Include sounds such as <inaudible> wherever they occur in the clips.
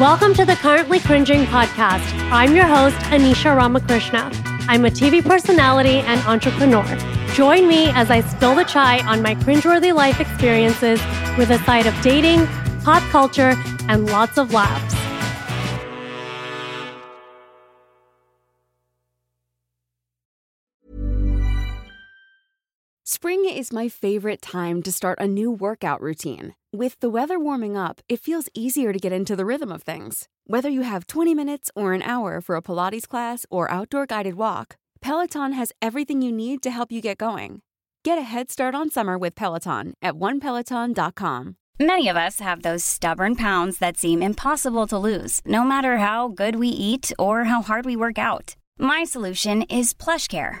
Welcome to the Currently Cringing podcast. I'm your host, Anisha Ramakrishna. I'm a TV personality and entrepreneur. Join me as I spill the chai on my cringeworthy life experiences with a side of dating, pop culture, and lots of laughs. Spring is my favorite time to start a new workout routine. With the weather warming up, it feels easier to get into the rhythm of things. Whether you have 20 minutes or an hour for a Pilates class or outdoor guided walk, Peloton has everything you need to help you get going. Get a head start on summer with Peloton at onepeloton.com. Many of us have those stubborn pounds that seem impossible to lose, no matter how good we eat or how hard we work out. My solution is PlushCare.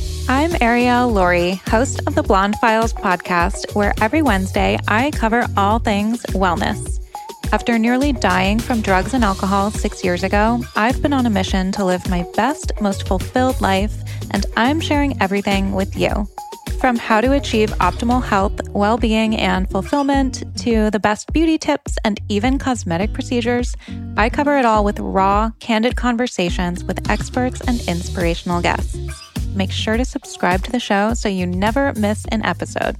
I'm Arielle Lorre, host of the Blonde Files podcast, where every Wednesday I cover all things wellness. After nearly dying from drugs and alcohol six years ago, I've been on a mission to live my best, most fulfilled life, and I'm sharing everything with you. From how to achieve optimal health, well being, and fulfillment to the best beauty tips and even cosmetic procedures, I cover it all with raw, candid conversations with experts and inspirational guests. Make sure to subscribe to the show so you never miss an episode.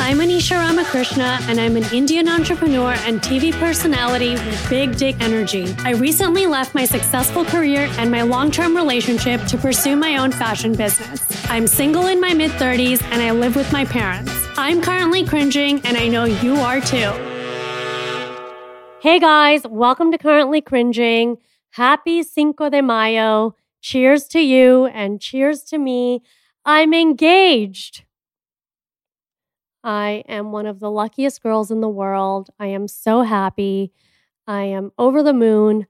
I'm Anisha Ramakrishna, and I'm an Indian entrepreneur and TV personality with big dick energy. I recently left my successful career and my long term relationship to pursue my own fashion business. I'm single in my mid 30s and I live with my parents. I'm currently cringing, and I know you are too. Hey guys, welcome to Currently Cringing. Happy Cinco de Mayo. Cheers to you and cheers to me. I'm engaged. I am one of the luckiest girls in the world. I am so happy. I am over the moon,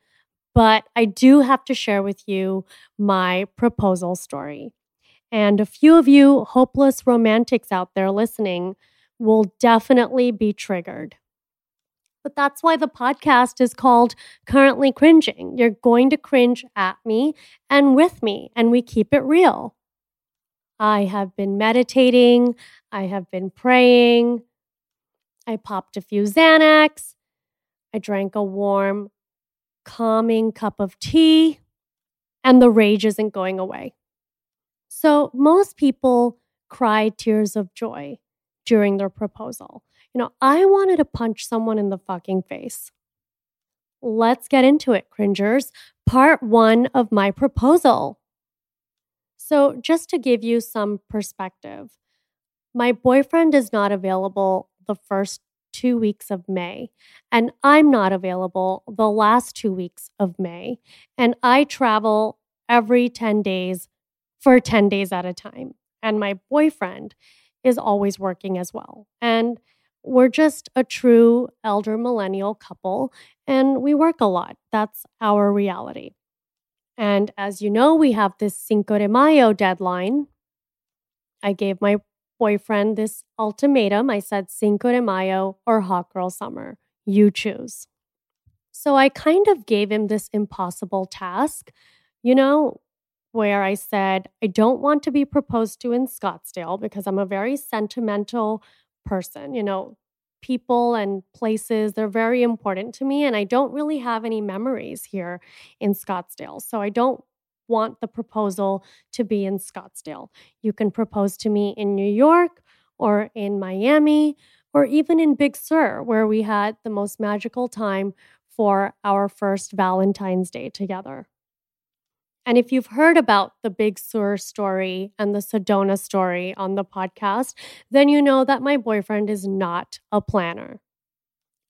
but I do have to share with you my proposal story. And a few of you hopeless romantics out there listening will definitely be triggered. But that's why the podcast is called Currently Cringing. You're going to cringe at me and with me, and we keep it real. I have been meditating. I have been praying. I popped a few Xanax. I drank a warm, calming cup of tea, and the rage isn't going away. So, most people cry tears of joy during their proposal. You know, I wanted to punch someone in the fucking face. Let's get into it, cringers. Part one of my proposal. So, just to give you some perspective, my boyfriend is not available the first two weeks of May, and I'm not available the last two weeks of May. And I travel every 10 days for 10 days at a time. And my boyfriend is always working as well. And we're just a true elder millennial couple, and we work a lot. That's our reality. And as you know, we have this Cinco de Mayo deadline. I gave my boyfriend this ultimatum. I said, Cinco de Mayo or Hot Girl Summer. You choose. So I kind of gave him this impossible task, you know, where I said, I don't want to be proposed to in Scottsdale because I'm a very sentimental person. You know, people and places, they're very important to me. And I don't really have any memories here in Scottsdale. So I don't want the proposal to be in Scottsdale. You can propose to me in New York or in Miami or even in Big Sur, where we had the most magical time for our first Valentine's Day together. And if you've heard about the Big Sur story and the Sedona story on the podcast, then you know that my boyfriend is not a planner.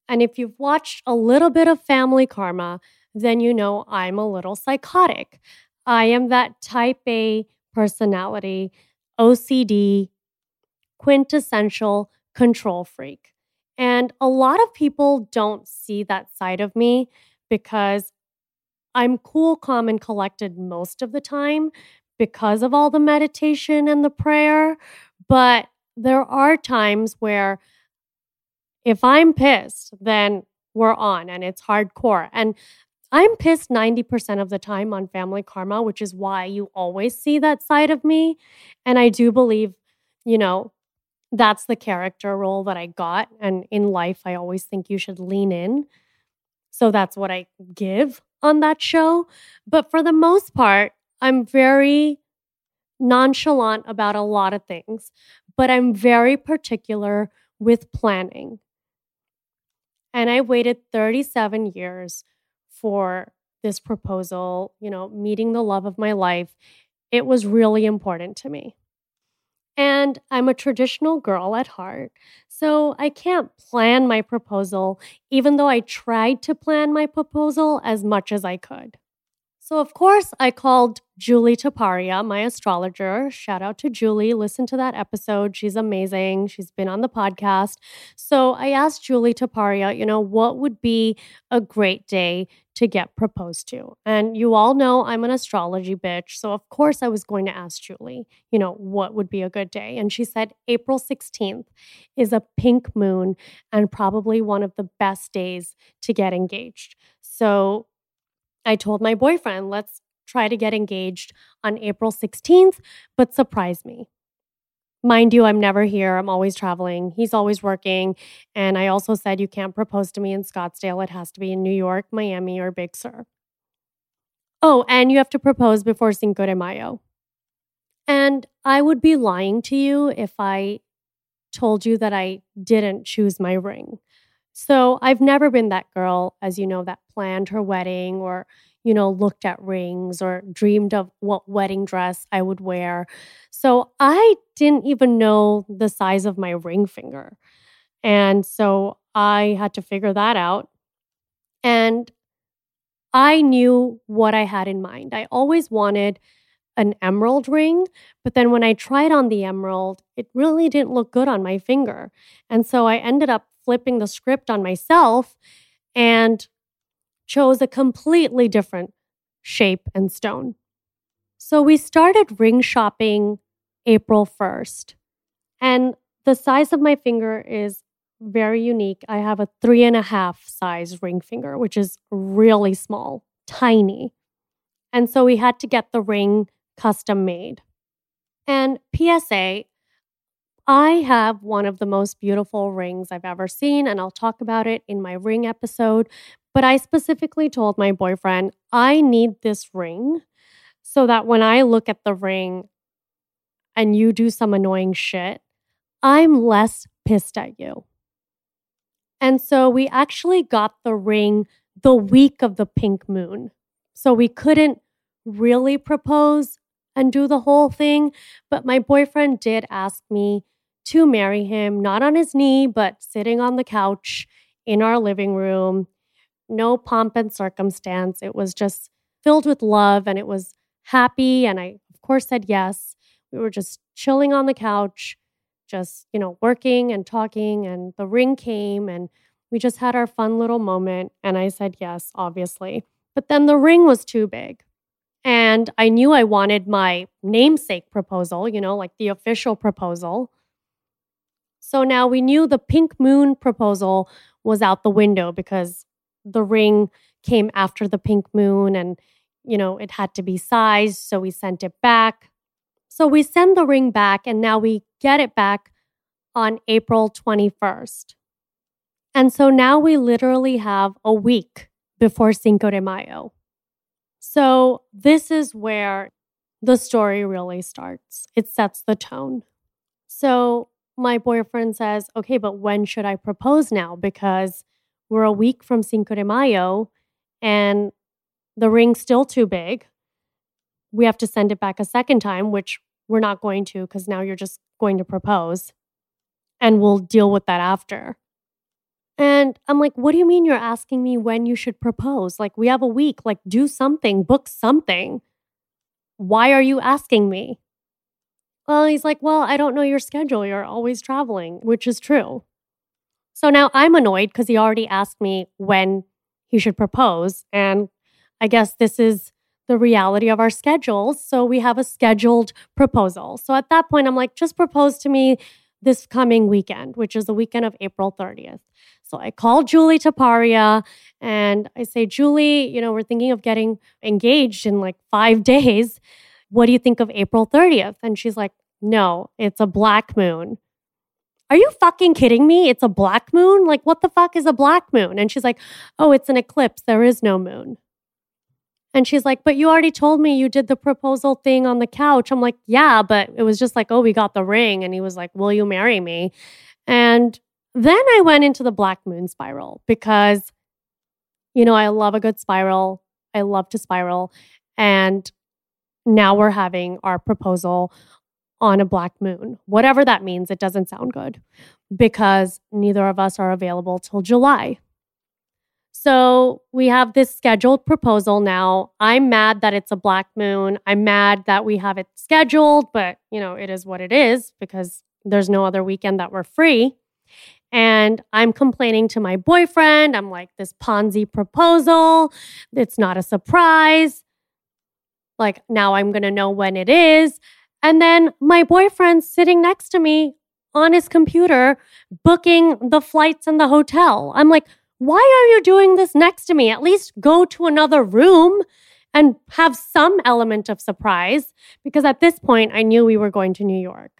And if you've watched a little bit of Family Karma, then you know I'm a little psychotic. I am that type A personality, OCD, quintessential control freak. And a lot of people don't see that side of me because I'm cool, calm, and collected most of the time because of all the meditation and the prayer. But there are times where if I'm pissed, then we're on and it's hardcore. And I'm pissed 90% of the time on family karma, which is why you always see that side of me. And I do believe, you know, that's the character role that I got. And in life, I always think you should lean in. So that's what I give on that show. But for the most part, I'm very nonchalant about a lot of things, but I'm very particular with planning. And I waited 37 years for this proposal, you know, meeting the love of my life. It was really important to me. And I'm a traditional girl at heart, so I can't plan my proposal, even though I tried to plan my proposal as much as I could. So, of course, I called Julie Taparia, my astrologer. Shout out to Julie. Listen to that episode. She's amazing. She's been on the podcast. So, I asked Julie Taparia, you know, what would be a great day to get proposed to? And you all know I'm an astrology bitch. So, of course, I was going to ask Julie, you know, what would be a good day? And she said April 16th is a pink moon and probably one of the best days to get engaged. So, I told my boyfriend, let's try to get engaged on April 16th, but surprise me. Mind you, I'm never here. I'm always traveling. He's always working. And I also said you can't propose to me in Scottsdale. It has to be in New York, Miami, or Big Sur. Oh, and you have to propose before Cinco de Mayo. And I would be lying to you if I told you that I didn't choose my ring. So I've never been that girl, as you know, that planned her wedding or, you know, looked at rings or dreamed of what wedding dress I would wear. So I didn't even know the size of my ring finger. And so I had to figure that out. And I knew what I had in mind. I always wanted an emerald ring, but then when I tried on the emerald, it really didn't look good on my finger. And so I ended up flipping the script on myself and chose a completely different shape and stone. So we started ring shopping April 1st. And the size of my finger is very unique. I have a three and a half size ring finger, which is really small, tiny. And so we had to get the ring custom made. And PSA, I have one of the most beautiful rings I've ever seen, and I'll talk about it in my ring episode. But I specifically told my boyfriend, I need this ring so that when I look at the ring and you do some annoying shit, I'm less pissed at you. And so we actually got the ring the week of the pink moon. So we couldn't really propose and do the whole thing. But my boyfriend did ask me to marry him, not on his knee, but sitting on the couch in our living room. No pomp and circumstance. It was just filled with love and it was happy. And I, of course, said yes. We were just chilling on the couch, just, you know, working and talking. And the ring came and we just had our fun little moment. And I said yes, obviously. But then the ring was too big. And I knew I wanted my namesake proposal, you know, like the official proposal. So now we knew the pink moon proposal was out the window because the ring came after the pink moon and, you know, it had to be sized. So we sent it back. So we send the ring back and now we get it back on April 21st. And so now we literally have a week before Cinco de Mayo. So this is where the story really starts. It sets the tone. So my boyfriend says, okay, but when should I propose now? Because we're a week from Cinco de Mayo and the ring's still too big. We have to send it back a second time, which we're not going to because now you're just going to propose and we'll deal with that after. And I'm like, what do you mean you're asking me when you should propose? Like, we have a week, like, do something, book something. Why are you asking me? Well, he's like, well, I don't know your schedule. You're always traveling, which is true. So now I'm annoyed because he already asked me when he should propose. And I guess this is the reality of our schedules. So we have a scheduled proposal. So at that point, I'm like, just propose to me this coming weekend, which is the weekend of April 30th. So I called Julie Taparia and I say, Julie, you know, we're thinking of getting engaged in like five <laughs> days. What do you think of April 30th? And she's like, no, it's a black moon. Are you fucking kidding me? It's a black moon? Like, what the fuck is a black moon? And she's like, oh, it's an eclipse. There is no moon. And she's like, But you already told me you did the proposal thing on the couch. I'm like, Yeah, but it was just like, Oh, we got the ring. And he was like, Will you marry me? And then I went into the Black Moon spiral because, you know, I love a good spiral. I love to spiral. And now we're having our proposal on a black moon. Whatever that means, it doesn't sound good because neither of us are available till July. So we have this scheduled proposal now. I'm mad that it's a black moon. I'm mad that we have it scheduled, but you know, it is what it is because there's no other weekend that we're free. And I'm complaining to my boyfriend. I'm like, this Ponzi proposal, it's not a surprise. Like, now I'm going to know when it is. And then my boyfriend's sitting next to me on his computer, booking the flights and the hotel. I'm like, why are you doing this next to me? At least go to another room and have some element of surprise. Because at this point, I knew we were going to New York.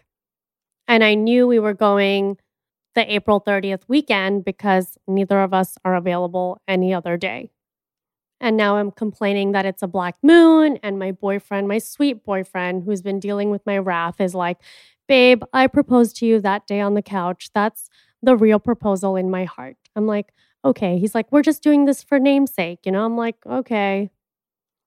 And I knew we were going the April 30th weekend because neither of us are available any other day. And now I'm complaining that it's a black moon. And my boyfriend, my sweet boyfriend, who's been dealing with my wrath, is like, Babe, I proposed to you that day on the couch. That's the real proposal in my heart. I'm like, okay. He's like, we're just doing this for namesake. You know, I'm like, okay.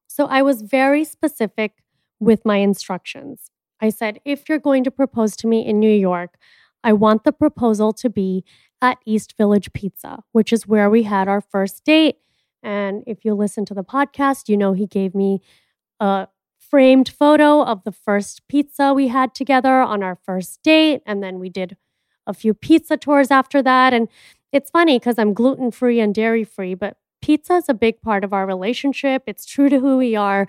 So I was very specific with my instructions. I said, if you're going to propose to me in New York, I want the proposal to be at East Village Pizza, which is where we had our first date. And if you listen to the podcast, you know he gave me a framed photo of the first pizza we had together on our first date. And then we did a few pizza tours after that. And it's funny because I'm gluten free and dairy free, but pizza is a big part of our relationship. It's true to who we are.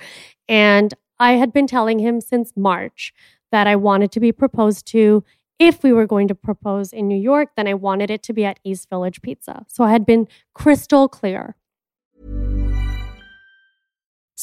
And I had been telling him since March that I wanted to be proposed to. If we were going to propose in New York, then I wanted it to be at East Village Pizza. So I had been crystal clear.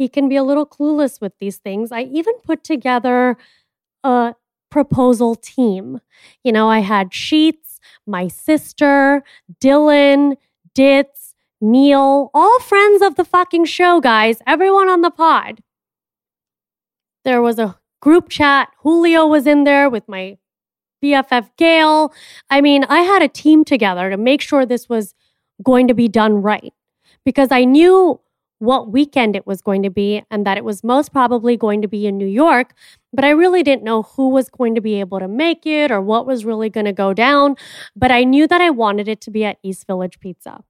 he can be a little clueless with these things, I even put together a proposal team. You know, I had sheets my sister, Dylan, Ditz, Neil, all friends of the fucking show, guys, everyone on the pod. There was a group chat. Julio was in there with my BFF Gail. I mean, I had a team together to make sure this was going to be done right because I knew what weekend it was going to be and that it was most probably going to be in New York, but I really didn't know who was going to be able to make it or what was really going to go down. But I knew that I wanted it to be at East Village Pizza.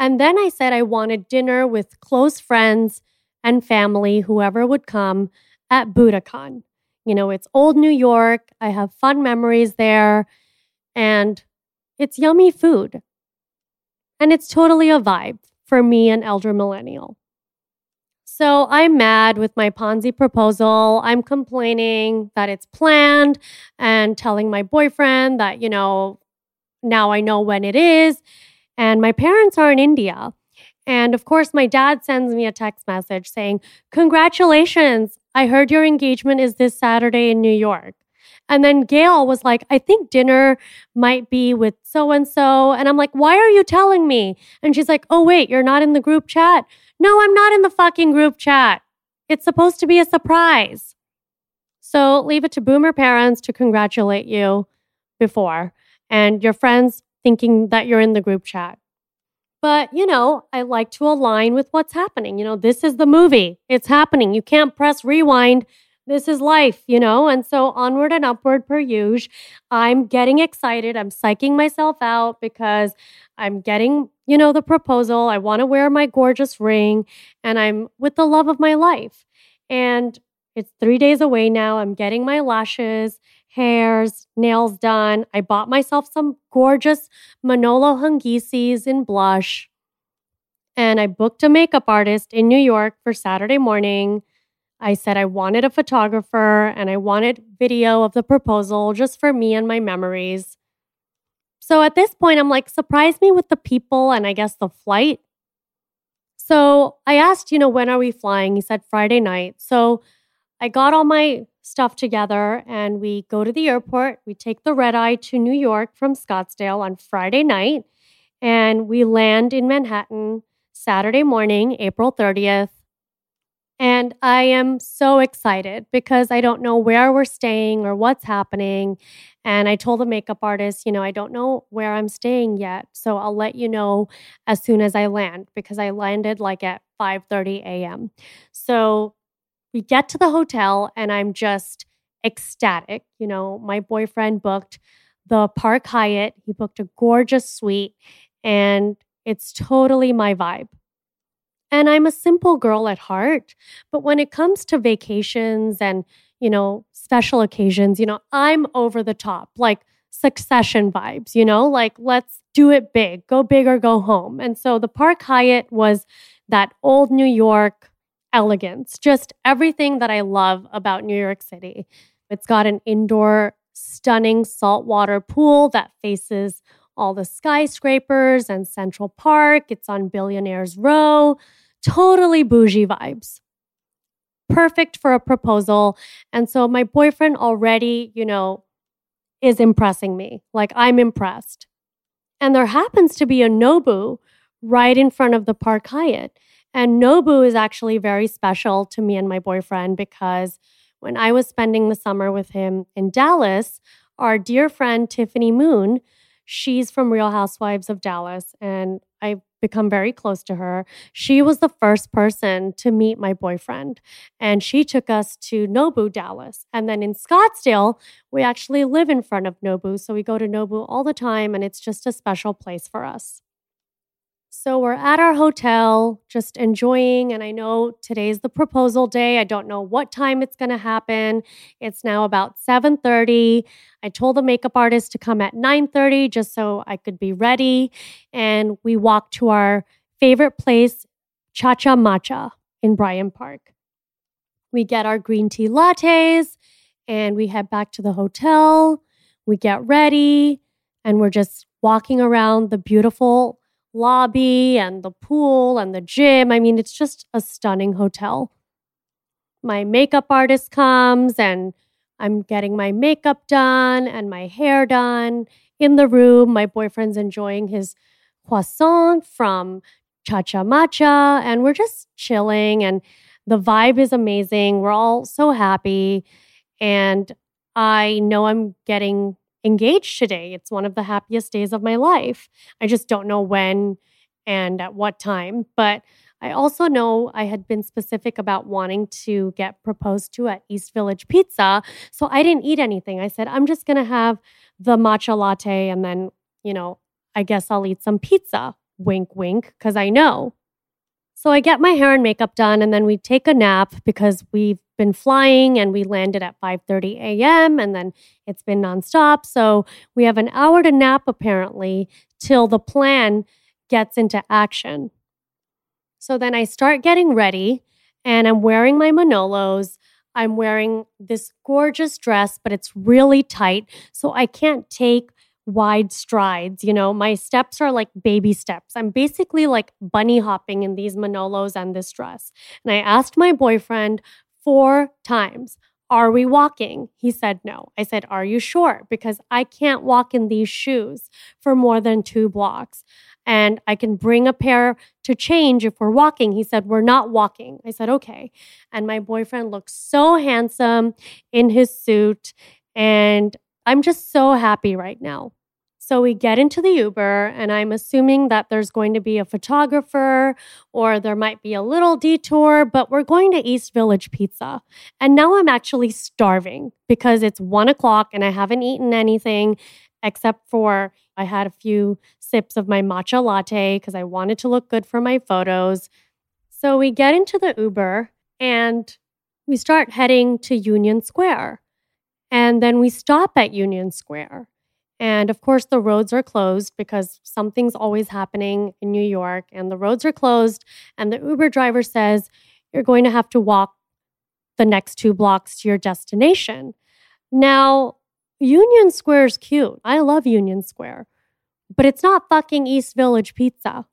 And then I said I wanted dinner with close friends and family, whoever would come, at Buddakan. You know, it's old New York. I have fun memories there, and it's yummy food. And it's totally a vibe for me, an elder millennial. So I'm mad with my Ponzi proposal. I'm complaining that it's planned and telling my boyfriend that, you know, now I know when it is. And my parents are in India. And of course, my dad sends me a text message saying, Congratulations. I heard your engagement is this Saturday in New York. And then Gail was like, I think dinner might be with so and so. And I'm like, why are you telling me? And she's like, oh, wait, you're not in the group chat. No, I'm not in the fucking group chat. It's supposed to be a surprise. So leave it to boomer parents to congratulate you before and your friends thinking that you're in the group chat. But, you know, I like to align with what's happening. You know, this is the movie, it's happening. You can't press rewind this is life, you know? And so onward and upward per usual. I'm getting excited. I'm psyching myself out because I'm getting, you know, the proposal. I want to wear my gorgeous ring and I'm with the love of my life. And it's three days away now. I'm getting my lashes, hairs, nails done. I bought myself some gorgeous Manolo Hangisis in blush. And I booked a makeup artist in New York for Saturday morning. I said I wanted a photographer and I wanted video of the proposal just for me and my memories. So at this point, I'm like, surprise me with the people and I guess the flight. So I asked, you know, when are we flying? He said Friday night. So I got all my stuff together and we go to the airport. We take the red eye to New York from Scottsdale on Friday night and we land in Manhattan Saturday morning, April 30th. And I am so excited because I don't know where we're staying or what's happening. And I told the makeup artist, you know, I don't know where I'm staying yet. So I'll let you know as soon as I land because I landed like at 5:30 a.m. So we get to the hotel and I'm just ecstatic. You know, my boyfriend booked the Park Hyatt. He booked a gorgeous suite and it's totally my vibe. And I'm a simple girl at heart. But when it comes to vacations and, you know, special occasions, you know, I'm over the top, like succession vibes, you know, like let's do it big, go big or go home. And so the Park Hyatt was that old New York elegance, just everything that I love about New York City. It's got an indoor, stunning saltwater pool that faces all the skyscrapers and Central Park. It's on Billionaires Row. Totally bougie vibes. Perfect for a proposal. And so my boyfriend already, you know, is impressing me. Like I'm impressed. And there happens to be a Nobu right in front of the Park Hyatt. And Nobu is actually very special to me and my boyfriend because when I was spending the summer with him in Dallas, our dear friend Tiffany Moon, She's from Real Housewives of Dallas, and I've become very close to her. She was the first person to meet my boyfriend, and she took us to Nobu, Dallas. And then in Scottsdale, we actually live in front of Nobu. So we go to Nobu all the time, and it's just a special place for us. So we're at our hotel, just enjoying. And I know today's the proposal day. I don't know what time it's going to happen. It's now about 7:30. I told the makeup artist to come at 9:30 just so I could be ready. And we walked to our favorite place, Cha Cha Matcha in Bryant Park. We get our green tea lattes and we head back to the hotel. We get ready and we're just walking around the beautiful lobby and the pool and the gym. I mean, it's just a stunning hotel. My makeup artist comes and I'm getting my makeup done and my hair done in the room. My boyfriend's enjoying his croissant from Cha Cha Matcha, and we're just chilling. And the vibe is amazing. We're all so happy. And I know I'm getting engaged today. It's one of the happiest days of my life. I just don't know when and at what time. But I also know I had been specific about wanting to get proposed to at East Village Pizza. So I didn't eat anything. I said, I'm just going to have the matcha latte and then, you know, I guess I'll eat some pizza. Wink, wink, because I know. So I get my hair and makeup done and then we take a nap because we've been flying and we landed at 5:30 a.m. and then it's been nonstop. So we have an hour to nap apparently till the plan gets into action. So then I start getting ready and I'm wearing my Manolos. I'm wearing this gorgeous dress, but it's really tight. So I can't take wide strides. You know, my steps are like baby steps. I'm basically like bunny hopping in these Manolos and this dress. And I asked my boyfriend four times, Are we walking? He said no. I said, Are you sure? Because I can't walk in these shoes for more than two blocks. And I can bring a pair to change if we're walking. He said, We're not walking. I said, Okay. And my boyfriend looked so handsome in his suit. And I'm just so happy right now. So we get into the Uber, and I'm assuming that there's going to be a photographer or there might be a little detour, but we're going to East Village Pizza. And now I'm actually starving because it's one o'clock and I haven't eaten anything except for I had a few sips of my matcha latte because I wanted to look good for my photos. So we get into the Uber and we start heading to Union Square. And then we stop at Union Square. And of course, the roads are closed because something's always happening in New York, and the roads are closed. And the Uber driver says, You're going to have to walk the next two blocks to your destination. Now, Union Square is cute. I love Union Square, but it's not fucking East Village Pizza.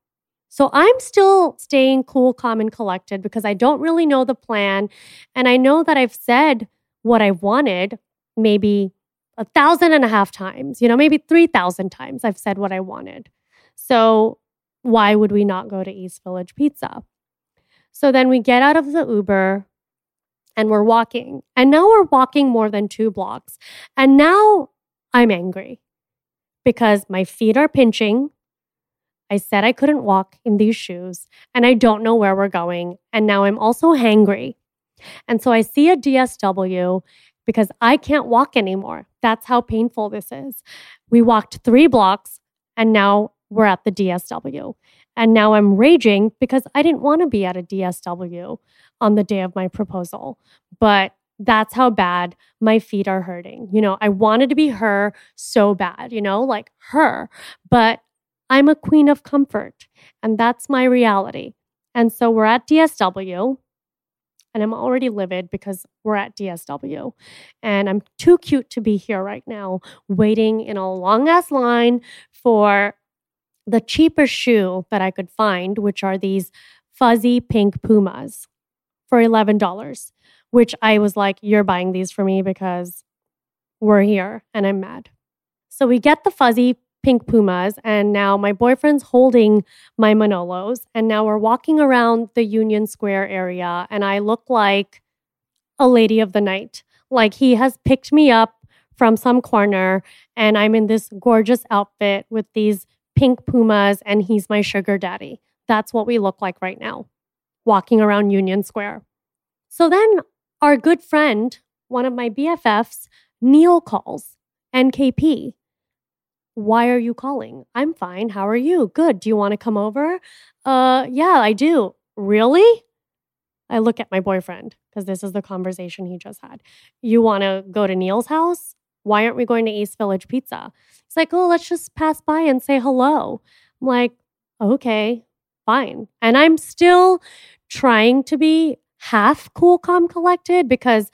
So I'm still staying cool, calm, and collected because I don't really know the plan. And I know that I've said what I wanted maybe a thousand and a half times, you know, maybe 3,000 times I've said what I wanted. So why would we not go to East Village Pizza? So then we get out of the Uber and we're walking. And now we're walking more than two blocks. And now I'm angry because my feet are pinching. I said I couldn't walk in these shoes and I don't know where we're going. And now I'm also hangry. And so I see a DSW because I can't walk anymore. That's how painful this is. We walked three blocks and now we're at the DSW. And now I'm raging because I didn't want to be at a DSW on the day of my proposal. But that's how bad my feet are hurting. You know, I wanted to be her so bad, you know, like her, but I'm a queen of comfort and that's my reality. And so we're at DSW and I'm already livid because we're at DSW and I'm too cute to be here right now, waiting in a long ass line for the cheapest shoe that I could find, which are these fuzzy pink Pumas for $11, which I was like, You're buying these for me because we're here and I'm mad. So we get the fuzzy pink Pumas, and now my boyfriend's holding my Manolos, and now we're walking around the Union Square area, and I look like a lady of the night. Like he has picked me up from some corner, and I'm in this gorgeous outfit with these pink Pumas, and he's my sugar daddy. That's what we look like right now, walking around Union Square. So then our good friend, one of my BFFs, Neil calls NKP why are you calling? I'm fine. How are you? Good. Do you want to come over? Uh, yeah, I do. Really? I look at my boyfriend because this is the conversation he just had. You want to go to Neil's house? Why aren't we going to East Village Pizza? He's like, oh, let's just pass by and say hello. I'm like, okay, fine. And I'm still trying to be half cool, calm, collected because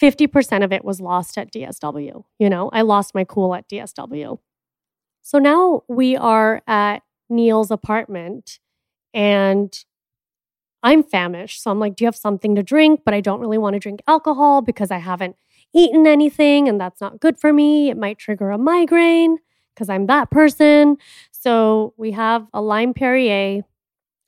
50% of it was lost at DSW. You know, I lost my cool at DSW. So now we are at Neil's apartment and I'm famished. So I'm like, Do you have something to drink? But I don't really want to drink alcohol because I haven't eaten anything and that's not good for me. It might trigger a migraine because I'm that person. So we have a lime Perrier.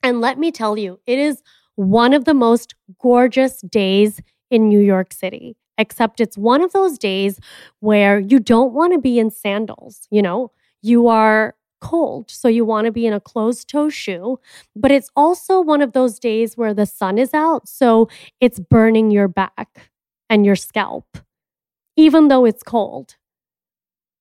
And let me tell you, it is one of the most gorgeous days in New York City, except it's one of those days where you don't want to be in sandals, you know? You are cold. So you want to be in a closed toe shoe. But it's also one of those days where the sun is out. So it's burning your back and your scalp, even though it's cold.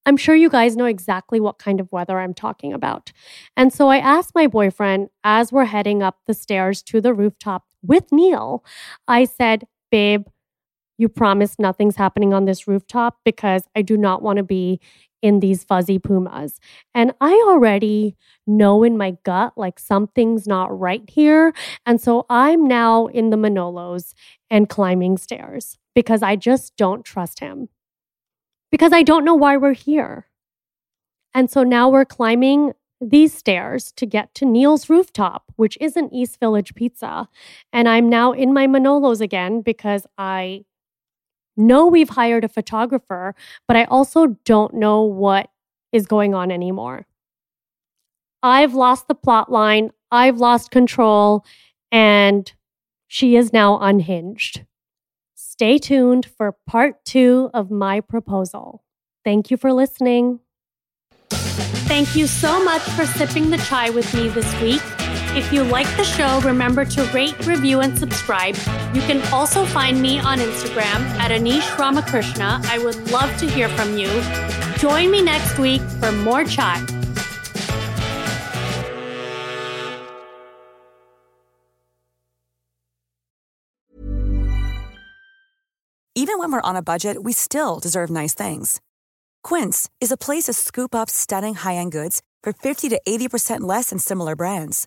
I'm sure you guys know exactly what kind of weather I'm talking about. And so I asked my boyfriend as we're heading up the stairs to the rooftop with Neil, I said, Babe, you promise nothing's happening on this rooftop because I do not want to be in these fuzzy pumas. And I already know in my gut like something's not right here. And so I'm now in the Manolos and climbing stairs because I just don't trust him. Because I don't know why we're here. And so now we're climbing these stairs to get to Neil's rooftop, which isn't East Village Pizza. And I'm now in my Manolos again because I know we've hired a photographer, but I also don't know what is going on anymore. I've lost the plot line, I've lost control, and she is now unhinged. Stay tuned for part two of my proposal. Thank you for listening. Thank you so much for sipping the chai with me this week. If you like the show, remember to rate, review, and subscribe. You can also find me on Instagram at Anish Ramakrishna. I would love to hear from you. Join me next week for more chai. Even when we're on a budget, we still deserve nice things. Quince is a place to scoop up stunning high end goods for 50 to 80% less than similar brands.